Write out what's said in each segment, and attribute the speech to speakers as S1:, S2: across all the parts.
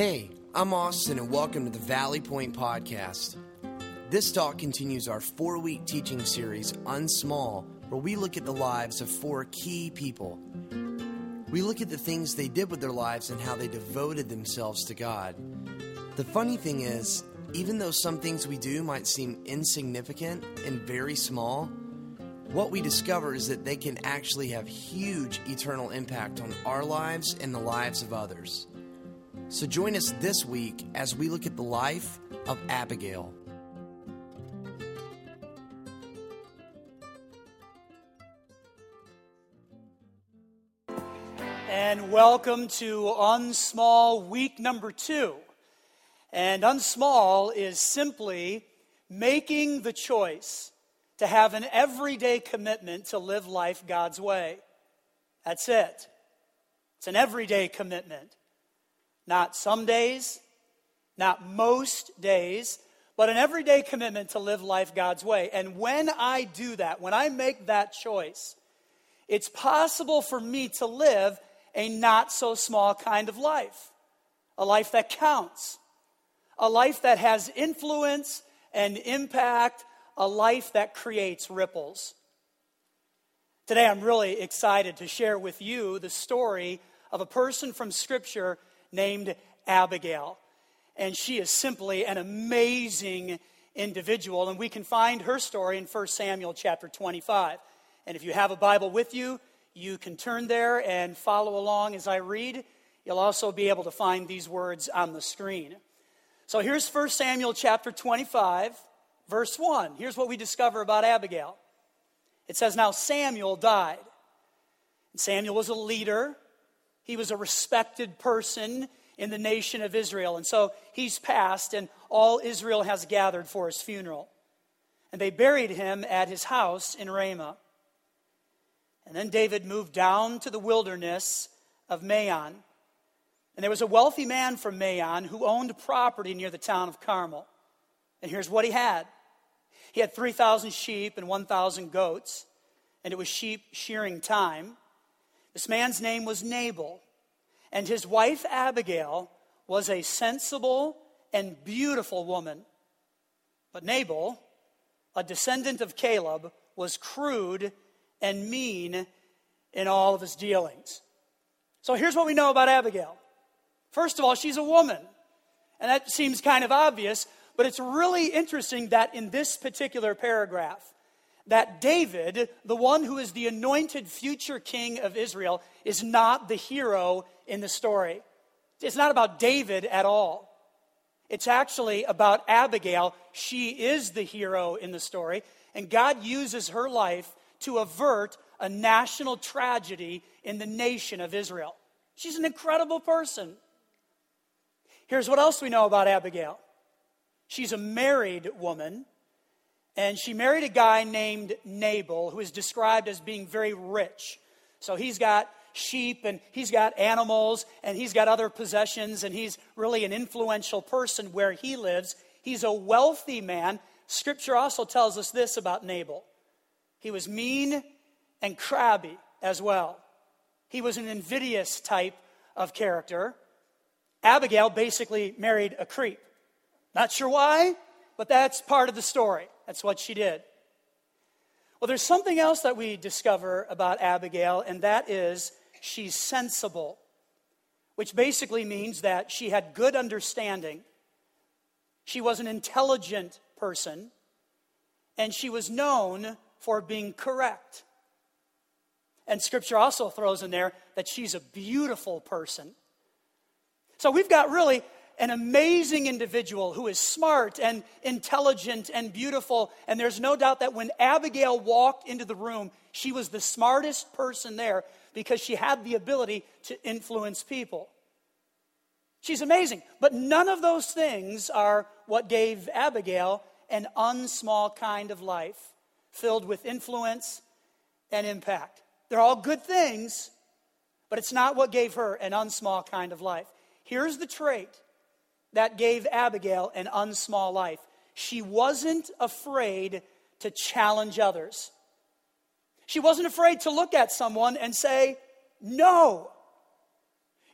S1: Hey, I'm Austin, and welcome to the Valley Point Podcast. This talk continues our four week teaching series, Unsmall, where we look at the lives of four key people. We look at the things they did with their lives and how they devoted themselves to God. The funny thing is, even though some things we do might seem insignificant and very small, what we discover is that they can actually have huge eternal impact on our lives and the lives of others. So join us this week as we look at the life of Abigail.
S2: And welcome to Unsmall week number two. And Unsmall is simply making the choice to have an everyday commitment to live life God's way. That's it. It's an everyday commitment. Not some days, not most days, but an everyday commitment to live life God's way. And when I do that, when I make that choice, it's possible for me to live a not so small kind of life, a life that counts, a life that has influence and impact, a life that creates ripples. Today, I'm really excited to share with you the story of a person from Scripture named Abigail. And she is simply an amazing individual. And we can find her story in 1 Samuel chapter 25. And if you have a Bible with you, you can turn there and follow along as I read. You'll also be able to find these words on the screen. So here's 1 Samuel chapter 25, verse 1. Here's what we discover about Abigail. It says, Now Samuel died. Samuel was a leader, he was a respected person in the nation of Israel. And so he's passed, and all Israel has gathered for his funeral. And they buried him at his house in Ramah. And then David moved down to the wilderness of Maon. And there was a wealthy man from Maon who owned property near the town of Carmel. And here's what he had he had 3,000 sheep and 1,000 goats, and it was sheep shearing time. This man's name was Nabal, and his wife Abigail was a sensible and beautiful woman. But Nabal, a descendant of Caleb, was crude and mean in all of his dealings. So here's what we know about Abigail. First of all, she's a woman. And that seems kind of obvious, but it's really interesting that in this particular paragraph, that David, the one who is the anointed future king of Israel, is not the hero in the story. It's not about David at all. It's actually about Abigail. She is the hero in the story, and God uses her life to avert a national tragedy in the nation of Israel. She's an incredible person. Here's what else we know about Abigail she's a married woman, and she married a guy named Nabal, who is described as being very rich. So he's got sheep and he's got animals and he's got other possessions, and he's really an influential person where he lives. He's a wealthy man. Scripture also tells us this about Nabal he was mean and crabby as well. He was an invidious type of character. Abigail basically married a creep. Not sure why, but that's part of the story. That's what she did. Well, there's something else that we discover about Abigail, and that is she's sensible, which basically means that she had good understanding. She was an intelligent person, and she was known for being correct. And scripture also throws in there that she's a beautiful person. So we've got really an amazing individual who is smart and intelligent and beautiful. And there's no doubt that when Abigail walked into the room, she was the smartest person there because she had the ability to influence people. She's amazing. But none of those things are what gave Abigail an unsmall kind of life filled with influence and impact. They're all good things, but it's not what gave her an unsmall kind of life. Here's the trait that gave Abigail an unsmall life she wasn't afraid to challenge others. She wasn't afraid to look at someone and say, No,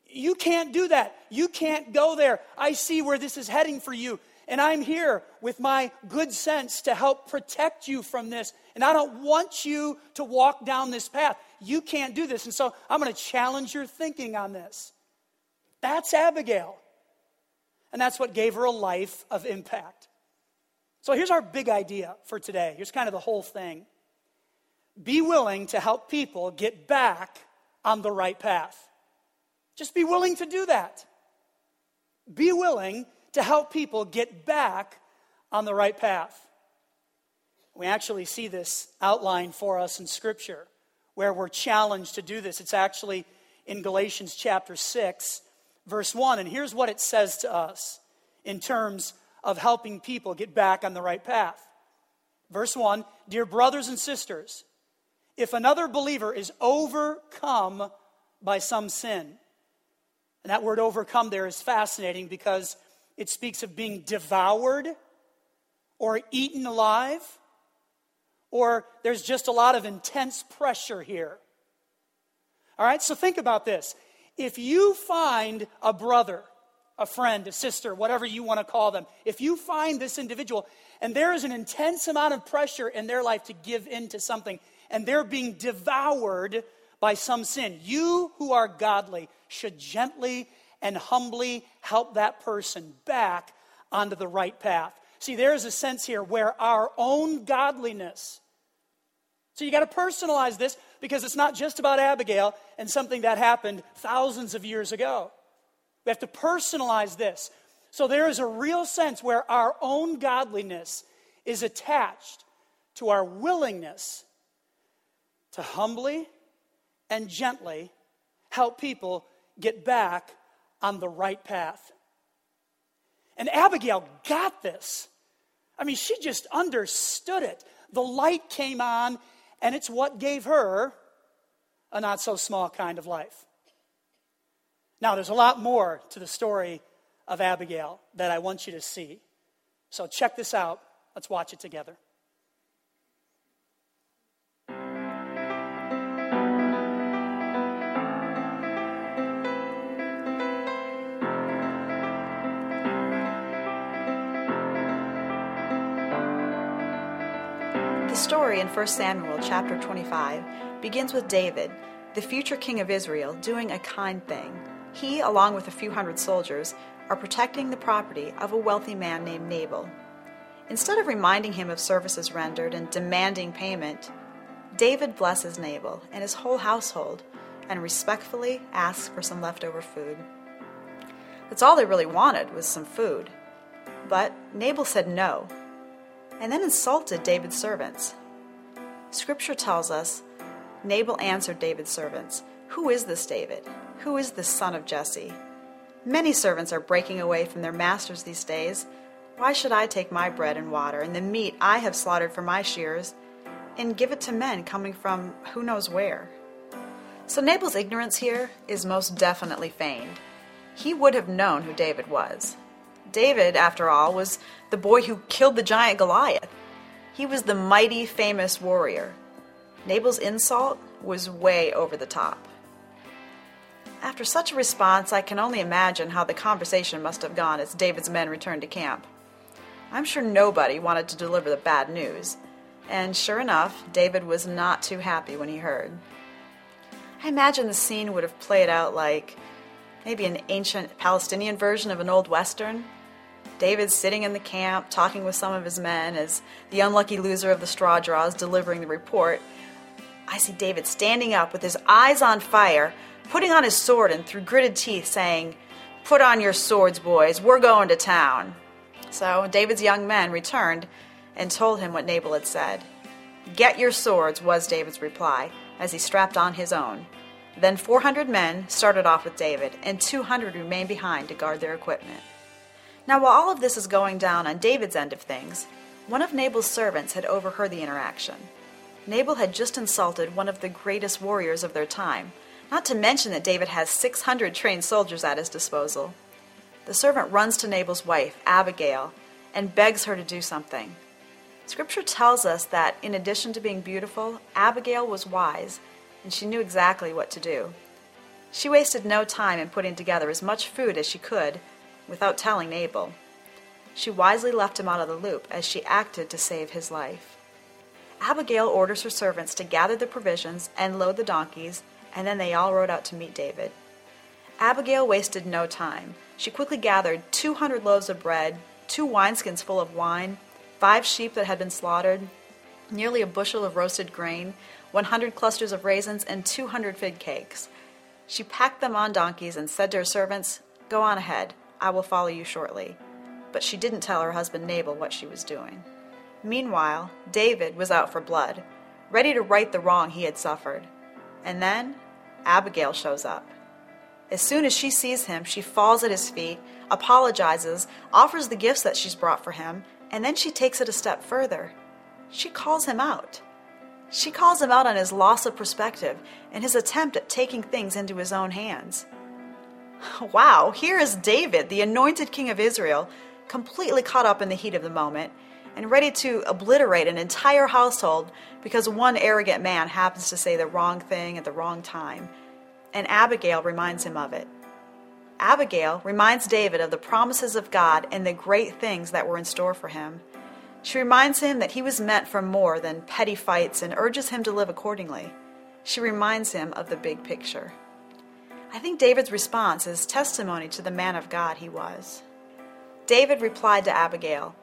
S2: You can't do that. You can't go there. I see where this is heading for you. And I'm here with my good sense to help protect you from this. And I don't want you to walk down this path. You can't do this. And so I'm going to challenge your thinking on this. That's Abigail. And that's what gave her a life of impact. So here's our big idea for today. Here's kind of the whole thing be willing to help people get back on the right path. Just be willing to do that. Be willing to help people get back on the right path. We actually see this outlined for us in Scripture where we're challenged to do this. It's actually in Galatians chapter 6, verse 1. And here's what it says to us in terms of helping people get back on the right path. Verse 1 Dear brothers and sisters, if another believer is overcome by some sin, and that word overcome there is fascinating because it speaks of being devoured or eaten alive, or there's just a lot of intense pressure here. All right, so think about this. If you find a brother, a friend, a sister, whatever you want to call them, if you find this individual and there is an intense amount of pressure in their life to give in to something, and they're being devoured by some sin, you who are godly should gently and humbly help that person back onto the right path. See, there is a sense here where our own godliness, so you got to personalize this because it's not just about Abigail and something that happened thousands of years ago. We have to personalize this. So there is a real sense where our own godliness is attached to our willingness to humbly and gently help people get back on the right path. And Abigail got this. I mean, she just understood it. The light came on, and it's what gave her a not so small kind of life. Now, there's a lot more to the story of Abigail that I want you to see. So, check this out. Let's watch it together.
S3: Story in 1 Samuel chapter 25 begins with David, the future king of Israel, doing a kind thing. He, along with a few hundred soldiers, are protecting the property of a wealthy man named Nabal. Instead of reminding him of services rendered and demanding payment, David blesses Nabal and his whole household and respectfully asks for some leftover food. That's all they really wanted was some food. But Nabal said no and then insulted David's servants. Scripture tells us Nabal answered David's servants, Who is this David? Who is this son of Jesse? Many servants are breaking away from their masters these days. Why should I take my bread and water and the meat I have slaughtered for my shears and give it to men coming from who knows where? So Nabal's ignorance here is most definitely feigned. He would have known who David was. David, after all, was the boy who killed the giant Goliath. He was the mighty, famous warrior. Nabal's insult was way over the top. After such a response, I can only imagine how the conversation must have gone as David's men returned to camp. I'm sure nobody wanted to deliver the bad news, and sure enough, David was not too happy when he heard. I imagine the scene would have played out like maybe an ancient Palestinian version of an old Western. David's sitting in the camp talking with some of his men as the unlucky loser of the straw draws delivering the report. I see David standing up with his eyes on fire, putting on his sword and through gritted teeth saying, Put on your swords, boys, we're going to town. So David's young men returned and told him what Nabal had said. Get your swords, was David's reply, as he strapped on his own. Then 400 men started off with David, and 200 remained behind to guard their equipment. Now, while all of this is going down on David's end of things, one of Nabal's servants had overheard the interaction. Nabal had just insulted one of the greatest warriors of their time, not to mention that David has 600 trained soldiers at his disposal. The servant runs to Nabal's wife, Abigail, and begs her to do something. Scripture tells us that in addition to being beautiful, Abigail was wise, and she knew exactly what to do. She wasted no time in putting together as much food as she could without telling Nabal. She wisely left him out of the loop as she acted to save his life. Abigail orders her servants to gather the provisions and load the donkeys, and then they all rode out to meet David. Abigail wasted no time. She quickly gathered 200 loaves of bread, two wineskins full of wine, five sheep that had been slaughtered, nearly a bushel of roasted grain, 100 clusters of raisins, and 200 fig cakes. She packed them on donkeys and said to her servants, Go on ahead, I will follow you shortly. But she didn't tell her husband Nabal what she was doing. Meanwhile, David was out for blood, ready to right the wrong he had suffered. And then Abigail shows up. As soon as she sees him, she falls at his feet, apologizes, offers the gifts that she's brought for him, and then she takes it a step further. She calls him out. She calls him out on his loss of perspective and his attempt at taking things into his own hands. Wow, here is David, the anointed king of Israel, completely caught up in the heat of the moment and ready to obliterate an entire household because one arrogant man happens to say the wrong thing at the wrong time. And Abigail reminds him of it. Abigail reminds David of the promises of God and the great things that were in store for him. She reminds him that he was meant for more than petty fights and urges him to live accordingly. She reminds him of the big picture. I think David's response is testimony to the man of God he was. David replied to Abigail,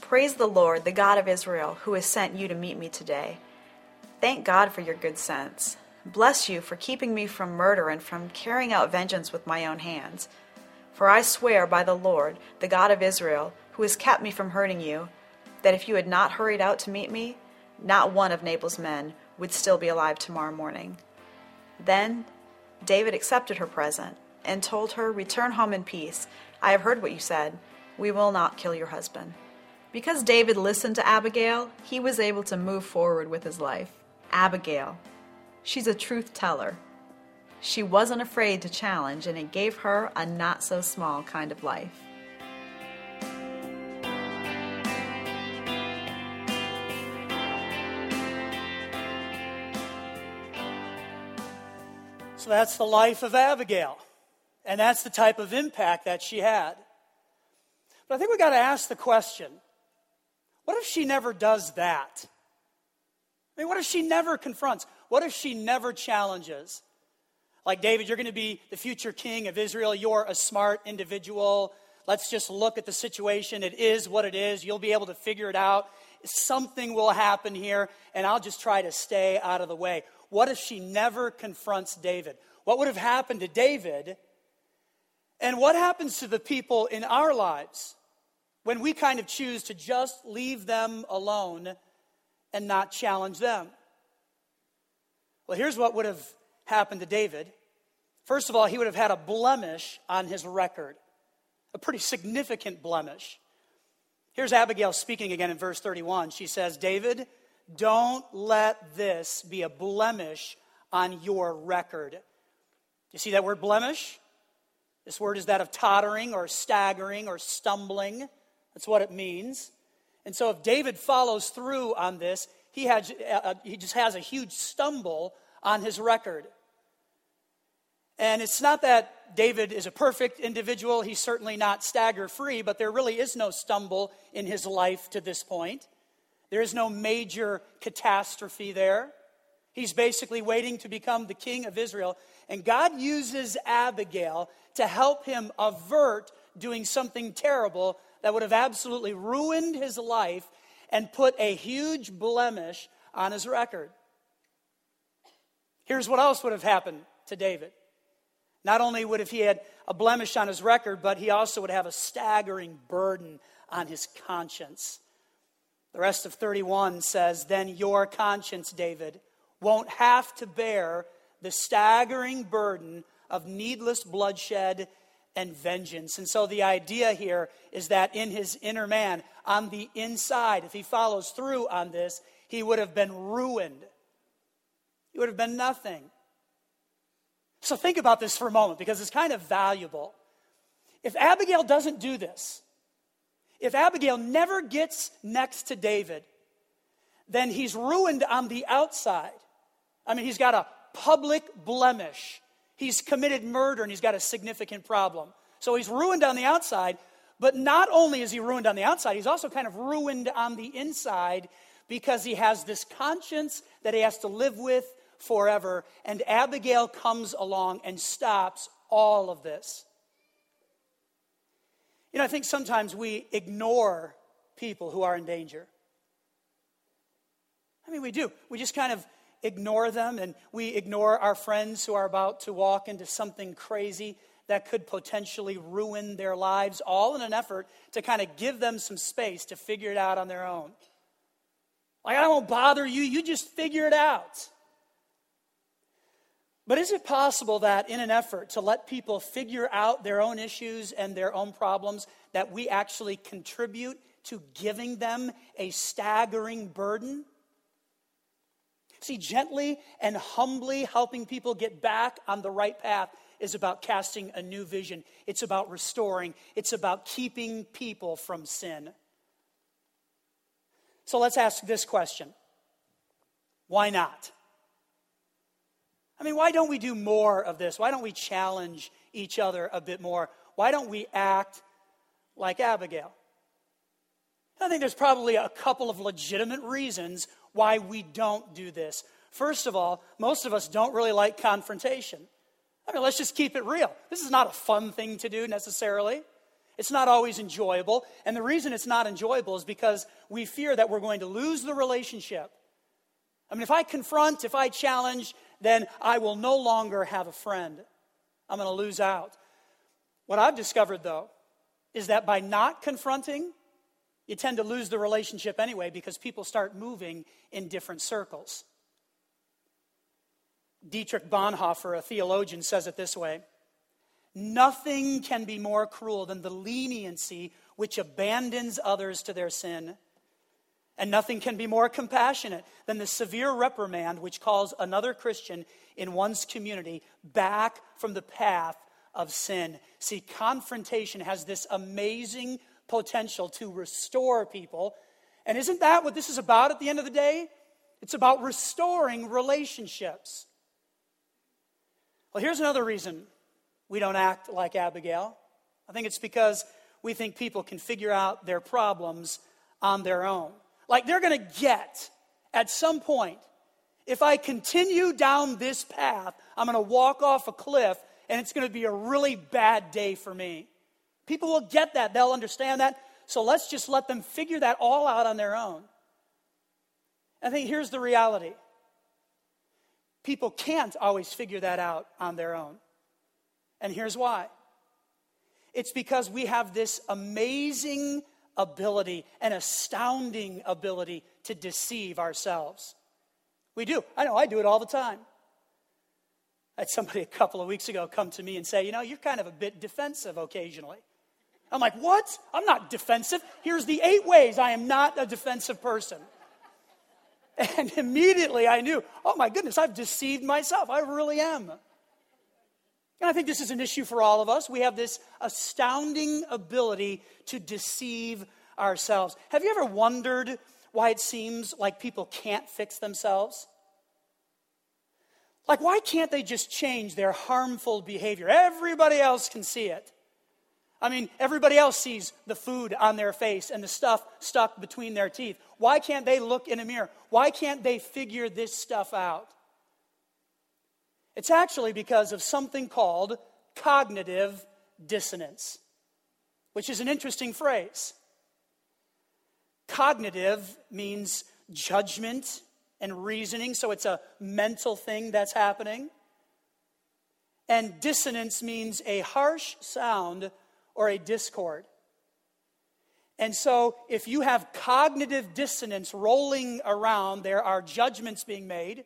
S3: Praise the Lord, the God of Israel, who has sent you to meet me today. Thank God for your good sense. Bless you for keeping me from murder and from carrying out vengeance with my own hands. For I swear by the Lord, the God of Israel, who has kept me from hurting you, that if you had not hurried out to meet me, not one of Nabal's men would still be alive tomorrow morning. Then David accepted her present and told her, Return home in peace. I have heard what you said. We will not kill your husband. Because David listened to Abigail, he was able to move forward with his life. Abigail. She's a truth teller. She wasn't afraid to challenge, and it gave her a not so small kind of life.
S2: That's the life of Abigail. And that's the type of impact that she had. But I think we've got to ask the question what if she never does that? I mean, what if she never confronts? What if she never challenges? Like, David, you're going to be the future king of Israel. You're a smart individual. Let's just look at the situation. It is what it is. You'll be able to figure it out. Something will happen here, and I'll just try to stay out of the way. What if she never confronts David? What would have happened to David? And what happens to the people in our lives when we kind of choose to just leave them alone and not challenge them? Well, here's what would have happened to David. First of all, he would have had a blemish on his record, a pretty significant blemish. Here's Abigail speaking again in verse 31. She says, David, don't let this be a blemish on your record. You see that word blemish? This word is that of tottering or staggering or stumbling. That's what it means. And so if David follows through on this, he, had, uh, he just has a huge stumble on his record. And it's not that David is a perfect individual. He's certainly not stagger free, but there really is no stumble in his life to this point. There is no major catastrophe there. He's basically waiting to become the king of Israel. And God uses Abigail to help him avert doing something terrible that would have absolutely ruined his life and put a huge blemish on his record. Here's what else would have happened to David. Not only would have he had a blemish on his record, but he also would have a staggering burden on his conscience. The rest of 31 says, Then your conscience, David, won't have to bear the staggering burden of needless bloodshed and vengeance. And so the idea here is that in his inner man, on the inside, if he follows through on this, he would have been ruined. He would have been nothing. So think about this for a moment because it's kind of valuable. If Abigail doesn't do this, if Abigail never gets next to David, then he's ruined on the outside. I mean, he's got a public blemish. He's committed murder and he's got a significant problem. So he's ruined on the outside, but not only is he ruined on the outside, he's also kind of ruined on the inside because he has this conscience that he has to live with forever. And Abigail comes along and stops all of this. You know, I think sometimes we ignore people who are in danger. I mean, we do. We just kind of ignore them and we ignore our friends who are about to walk into something crazy that could potentially ruin their lives, all in an effort to kind of give them some space to figure it out on their own. Like, I won't bother you, you just figure it out. But is it possible that in an effort to let people figure out their own issues and their own problems, that we actually contribute to giving them a staggering burden? See, gently and humbly helping people get back on the right path is about casting a new vision. It's about restoring, it's about keeping people from sin. So let's ask this question Why not? I mean, why don't we do more of this? Why don't we challenge each other a bit more? Why don't we act like Abigail? I think there's probably a couple of legitimate reasons why we don't do this. First of all, most of us don't really like confrontation. I mean, let's just keep it real. This is not a fun thing to do necessarily. It's not always enjoyable. And the reason it's not enjoyable is because we fear that we're going to lose the relationship. I mean, if I confront, if I challenge, then I will no longer have a friend. I'm going to lose out. What I've discovered, though, is that by not confronting, you tend to lose the relationship anyway because people start moving in different circles. Dietrich Bonhoeffer, a theologian, says it this way Nothing can be more cruel than the leniency which abandons others to their sin. And nothing can be more compassionate than the severe reprimand which calls another Christian in one's community back from the path of sin. See, confrontation has this amazing potential to restore people. And isn't that what this is about at the end of the day? It's about restoring relationships. Well, here's another reason we don't act like Abigail. I think it's because we think people can figure out their problems on their own. Like they're going to get at some point, if I continue down this path, I'm going to walk off a cliff and it's going to be a really bad day for me. People will get that, they'll understand that. So let's just let them figure that all out on their own. I think here's the reality people can't always figure that out on their own. And here's why it's because we have this amazing ability, an astounding ability to deceive ourselves. We do. I know I do it all the time. I had somebody a couple of weeks ago come to me and say, You know, you're kind of a bit defensive occasionally. I'm like, what? I'm not defensive. Here's the eight ways I am not a defensive person. And immediately I knew, oh my goodness, I've deceived myself. I really am. And I think this is an issue for all of us. We have this astounding ability to deceive ourselves. Have you ever wondered why it seems like people can't fix themselves? Like, why can't they just change their harmful behavior? Everybody else can see it. I mean, everybody else sees the food on their face and the stuff stuck between their teeth. Why can't they look in a mirror? Why can't they figure this stuff out? It's actually because of something called cognitive dissonance, which is an interesting phrase. Cognitive means judgment and reasoning, so it's a mental thing that's happening. And dissonance means a harsh sound or a discord. And so, if you have cognitive dissonance rolling around, there are judgments being made,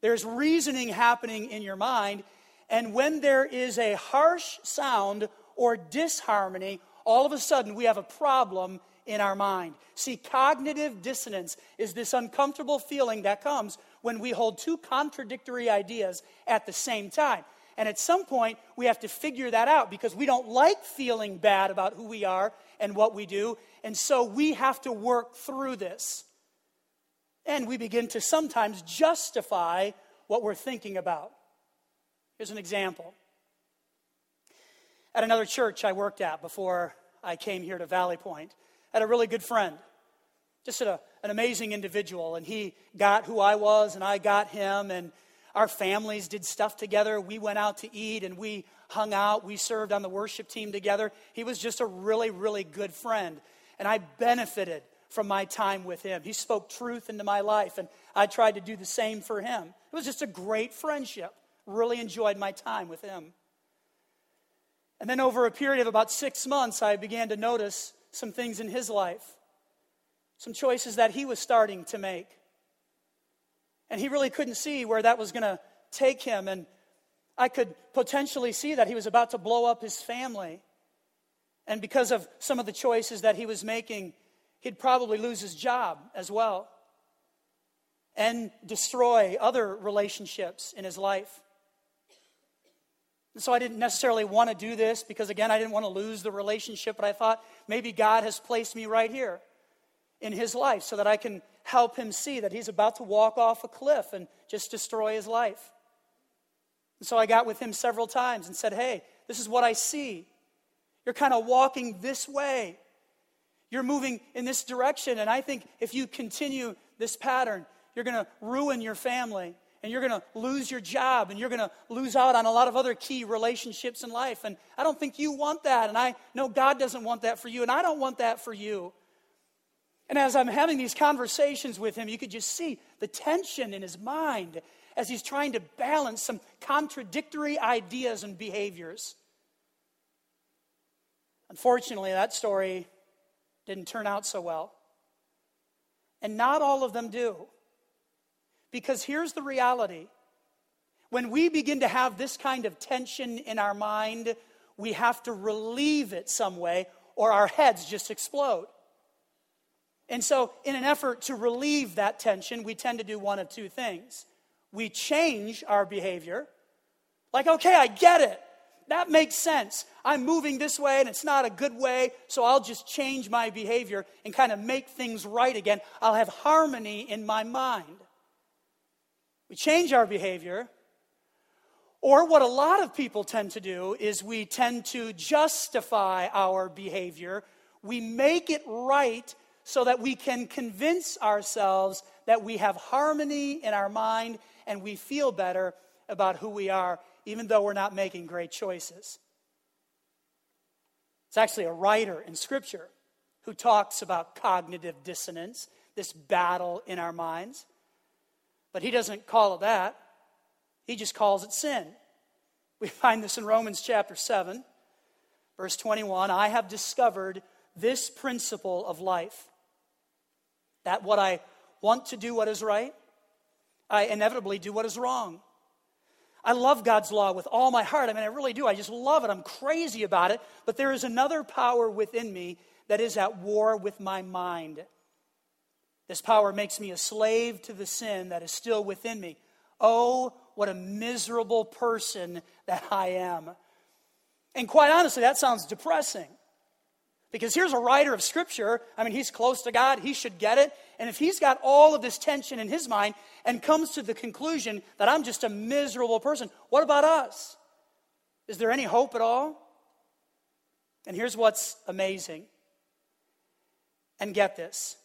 S2: there's reasoning happening in your mind, and when there is a harsh sound or disharmony, all of a sudden we have a problem in our mind. See, cognitive dissonance is this uncomfortable feeling that comes when we hold two contradictory ideas at the same time. And at some point, we have to figure that out because we don't like feeling bad about who we are and what we do. And so we have to work through this. And we begin to sometimes justify what we're thinking about. Here's an example. At another church I worked at before I came here to Valley Point, I had a really good friend, just a, an amazing individual, and he got who I was, and I got him, and our families did stuff together. We went out to eat, and we hung out. We served on the worship team together. He was just a really, really good friend, and I benefited from my time with him. He spoke truth into my life, and I tried to do the same for him. It was just a great friendship. Really enjoyed my time with him. And then, over a period of about six months, I began to notice some things in his life, some choices that he was starting to make. And he really couldn't see where that was going to take him. And I could potentially see that he was about to blow up his family. And because of some of the choices that he was making, he'd probably lose his job as well and destroy other relationships in his life. And so I didn't necessarily want to do this because, again, I didn't want to lose the relationship, but I thought maybe God has placed me right here in his life so that I can help him see that he's about to walk off a cliff and just destroy his life. And so I got with him several times and said, Hey, this is what I see. You're kind of walking this way. You're moving in this direction. And I think if you continue this pattern, you're going to ruin your family and you're going to lose your job and you're going to lose out on a lot of other key relationships in life. And I don't think you want that. And I know God doesn't want that for you. And I don't want that for you. And as I'm having these conversations with him, you could just see the tension in his mind as he's trying to balance some contradictory ideas and behaviors. Unfortunately, that story didn't turn out so well. And not all of them do. Because here's the reality when we begin to have this kind of tension in our mind, we have to relieve it some way, or our heads just explode. And so, in an effort to relieve that tension, we tend to do one of two things. We change our behavior, like, okay, I get it. That makes sense. I'm moving this way and it's not a good way, so I'll just change my behavior and kind of make things right again. I'll have harmony in my mind. We change our behavior. Or what a lot of people tend to do is we tend to justify our behavior. We make it right so that we can convince ourselves that we have harmony in our mind and we feel better about who we are even though we're not making great choices. It's actually a writer in Scripture who talks about cognitive dissonance, this battle in our minds. But he doesn't call it that, he just calls it sin. We find this in Romans chapter 7, verse 21. I have discovered this principle of life that what I want to do what is right, I inevitably do what is wrong. I love God's law with all my heart. I mean, I really do. I just love it. I'm crazy about it. But there is another power within me that is at war with my mind. This power makes me a slave to the sin that is still within me. Oh, what a miserable person that I am. And quite honestly, that sounds depressing. Because here's a writer of Scripture. I mean, he's close to God, he should get it. And if he's got all of this tension in his mind and comes to the conclusion that I'm just a miserable person, what about us? Is there any hope at all? And here's what's amazing. And get this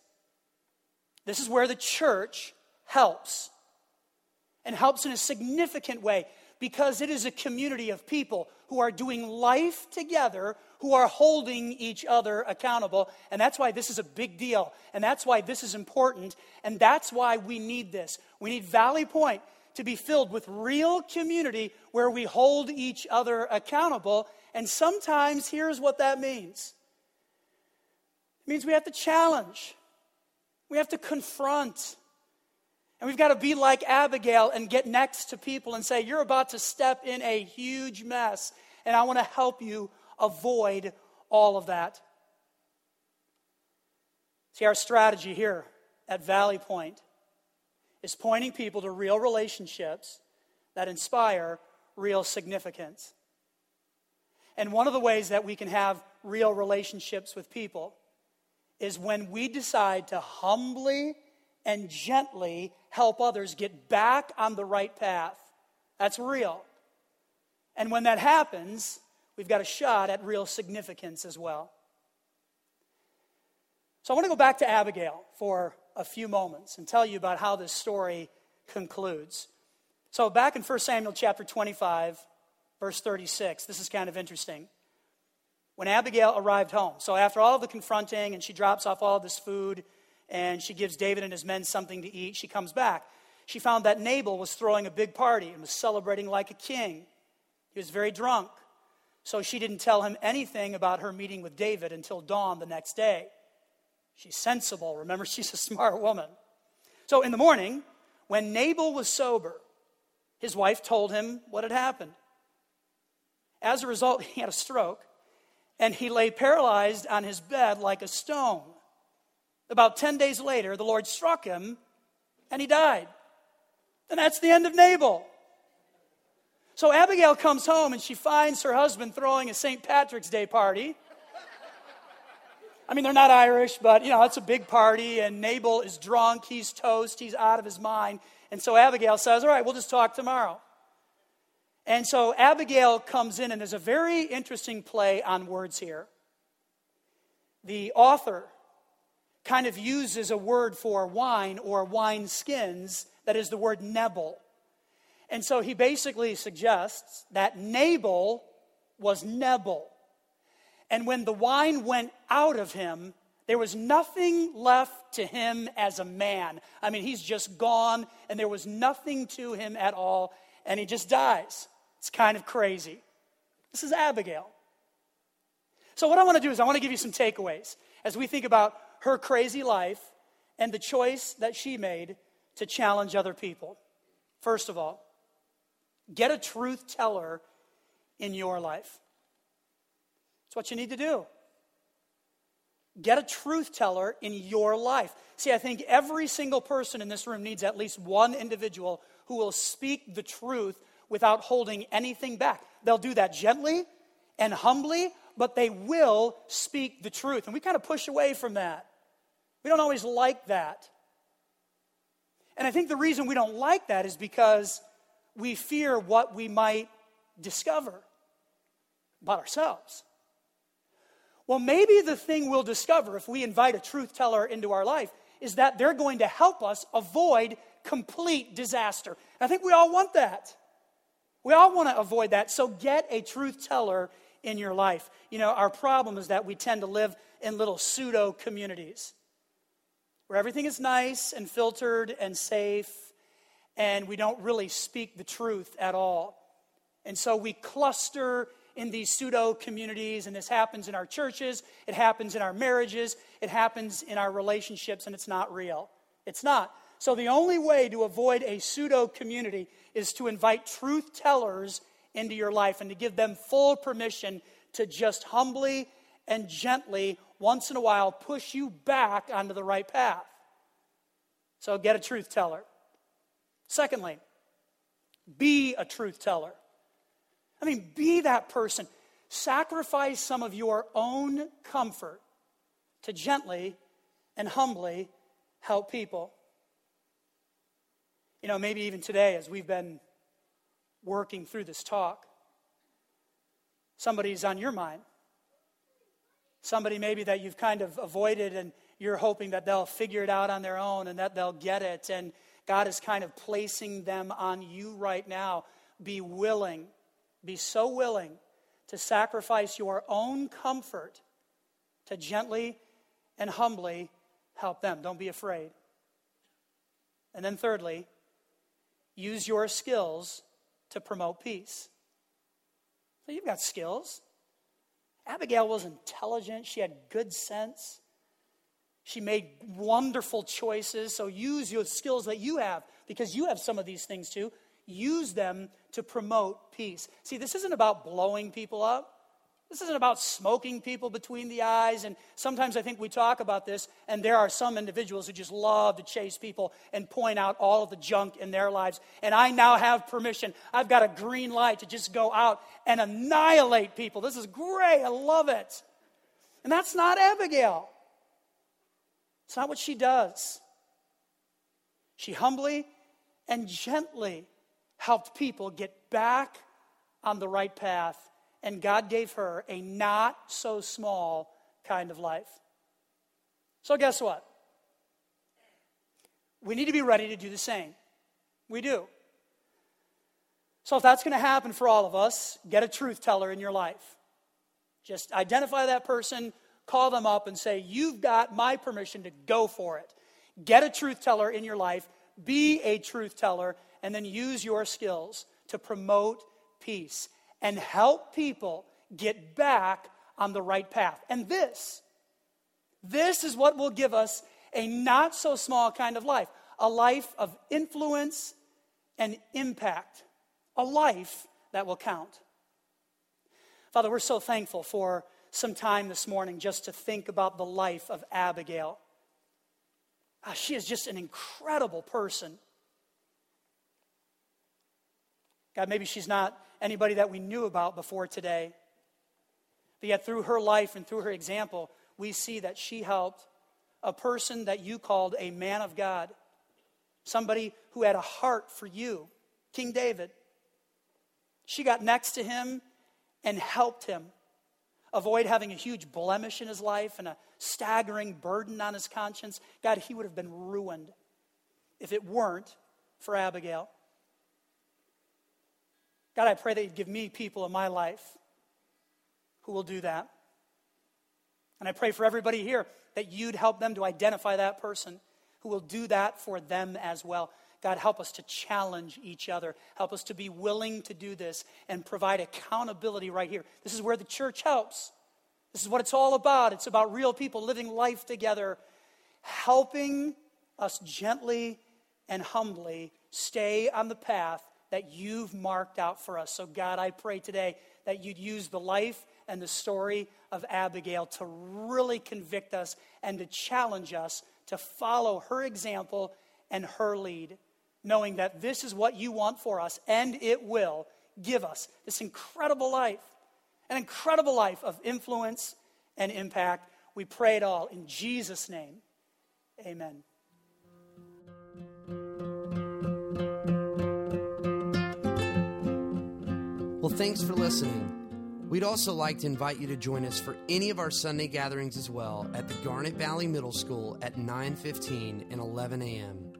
S2: this is where the church helps, and helps in a significant way because it is a community of people who are doing life together, who are holding each other accountable. And that's why this is a big deal. And that's why this is important. And that's why we need this. We need Valley Point to be filled with real community where we hold each other accountable. And sometimes here's what that means it means we have to challenge, we have to confront. And we've got to be like Abigail and get next to people and say, You're about to step in a huge mess, and I want to help you avoid all of that. See, our strategy here at Valley Point is pointing people to real relationships that inspire real significance. And one of the ways that we can have real relationships with people is when we decide to humbly and gently help others get back on the right path. That's real. And when that happens, we've got a shot at real significance as well. So I want to go back to Abigail for a few moments and tell you about how this story concludes. So, back in 1 Samuel chapter 25, verse 36, this is kind of interesting. When Abigail arrived home, so after all of the confronting and she drops off all of this food and she gives David and his men something to eat, she comes back. She found that Nabal was throwing a big party and was celebrating like a king. He was very drunk. So she didn't tell him anything about her meeting with David until dawn the next day. She's sensible. Remember, she's a smart woman. So in the morning, when Nabal was sober, his wife told him what had happened. As a result, he had a stroke and he lay paralyzed on his bed like a stone. About 10 days later, the Lord struck him and he died. And that's the end of Nabal. So Abigail comes home and she finds her husband throwing a St. Patrick's Day party. I mean, they're not Irish, but you know, it's a big party, and Nabal is drunk, he's toast, he's out of his mind. And so Abigail says, All right, we'll just talk tomorrow. And so Abigail comes in, and there's a very interesting play on words here. The author kind of uses a word for wine or wine skins that is the word Nebel. And so he basically suggests that Nabal was Nebel. And when the wine went out of him, there was nothing left to him as a man. I mean, he's just gone, and there was nothing to him at all, and he just dies. It's kind of crazy. This is Abigail. So, what I want to do is, I want to give you some takeaways as we think about her crazy life and the choice that she made to challenge other people. First of all, get a truth teller in your life. That's what you need to do. Get a truth teller in your life. See, I think every single person in this room needs at least one individual who will speak the truth without holding anything back. They'll do that gently and humbly, but they will speak the truth. And we kind of push away from that. We don't always like that. And I think the reason we don't like that is because we fear what we might discover about ourselves. Well, maybe the thing we'll discover if we invite a truth teller into our life is that they're going to help us avoid complete disaster. I think we all want that. We all want to avoid that. So get a truth teller in your life. You know, our problem is that we tend to live in little pseudo communities where everything is nice and filtered and safe, and we don't really speak the truth at all. And so we cluster in these pseudo communities, and this happens in our churches, it happens in our marriages, it happens in our relationships, and it's not real. It's not. So, the only way to avoid a pseudo community is to invite truth tellers into your life and to give them full permission to just humbly and gently, once in a while, push you back onto the right path. So, get a truth teller. Secondly, be a truth teller. I mean, be that person. Sacrifice some of your own comfort to gently and humbly help people. You know, maybe even today, as we've been working through this talk, somebody's on your mind. Somebody maybe that you've kind of avoided and you're hoping that they'll figure it out on their own and that they'll get it. And God is kind of placing them on you right now. Be willing be so willing to sacrifice your own comfort to gently and humbly help them. Don't be afraid. And then, thirdly, use your skills to promote peace. So you've got skills. Abigail was intelligent, she had good sense. She made wonderful choices. So use your skills that you have because you have some of these things too use them to promote peace. See, this isn't about blowing people up. This isn't about smoking people between the eyes. And sometimes I think we talk about this, and there are some individuals who just love to chase people and point out all of the junk in their lives. And I now have permission. I've got a green light to just go out and annihilate people. This is great. I love it. And that's not Abigail. It's not what she does. She humbly and gently helped people get back on the right path, and God gave her a not so small kind of life. So, guess what? We need to be ready to do the same. We do. So, if that's going to happen for all of us, get a truth teller in your life. Just identify that person, call them up, and say, You've got my permission to go for it. Get a truth teller in your life, be a truth teller, and then use your skills to promote peace and help people get back on the right path. And this, this is what will give us a not so small kind of life a life of influence and impact, a life that will count. Father, we're so thankful for some time this morning just to think about the life of Abigail. Ah, she is just an incredible person. God, maybe she's not anybody that we knew about before today. But yet, through her life and through her example, we see that she helped a person that you called a man of God, somebody who had a heart for you, King David. She got next to him and helped him avoid having a huge blemish in his life and a staggering burden on his conscience. God, he would have been ruined if it weren't for Abigail. God, I pray that you'd give me people in my life who will do that. And I pray for everybody here that you'd help them to identify that person who will do that for them as well. God, help us to challenge each other. Help us to be willing to do this and provide accountability right here. This is where the church helps. This is what it's all about. It's about real people living life together, helping us gently and humbly stay on the path that you've marked out for us. So, God, I pray today that you'd use the life and the story of Abigail to really convict us and to challenge us to follow her example and her lead, knowing that this is what you want for us, and it will give us this incredible life, an incredible life of influence and impact. We pray it all in Jesus' name. Amen.
S1: Thanks for listening. We'd also like to invite you to join us for any of our Sunday gatherings as well at the Garnet Valley Middle School at 9:15 and 11 a.m.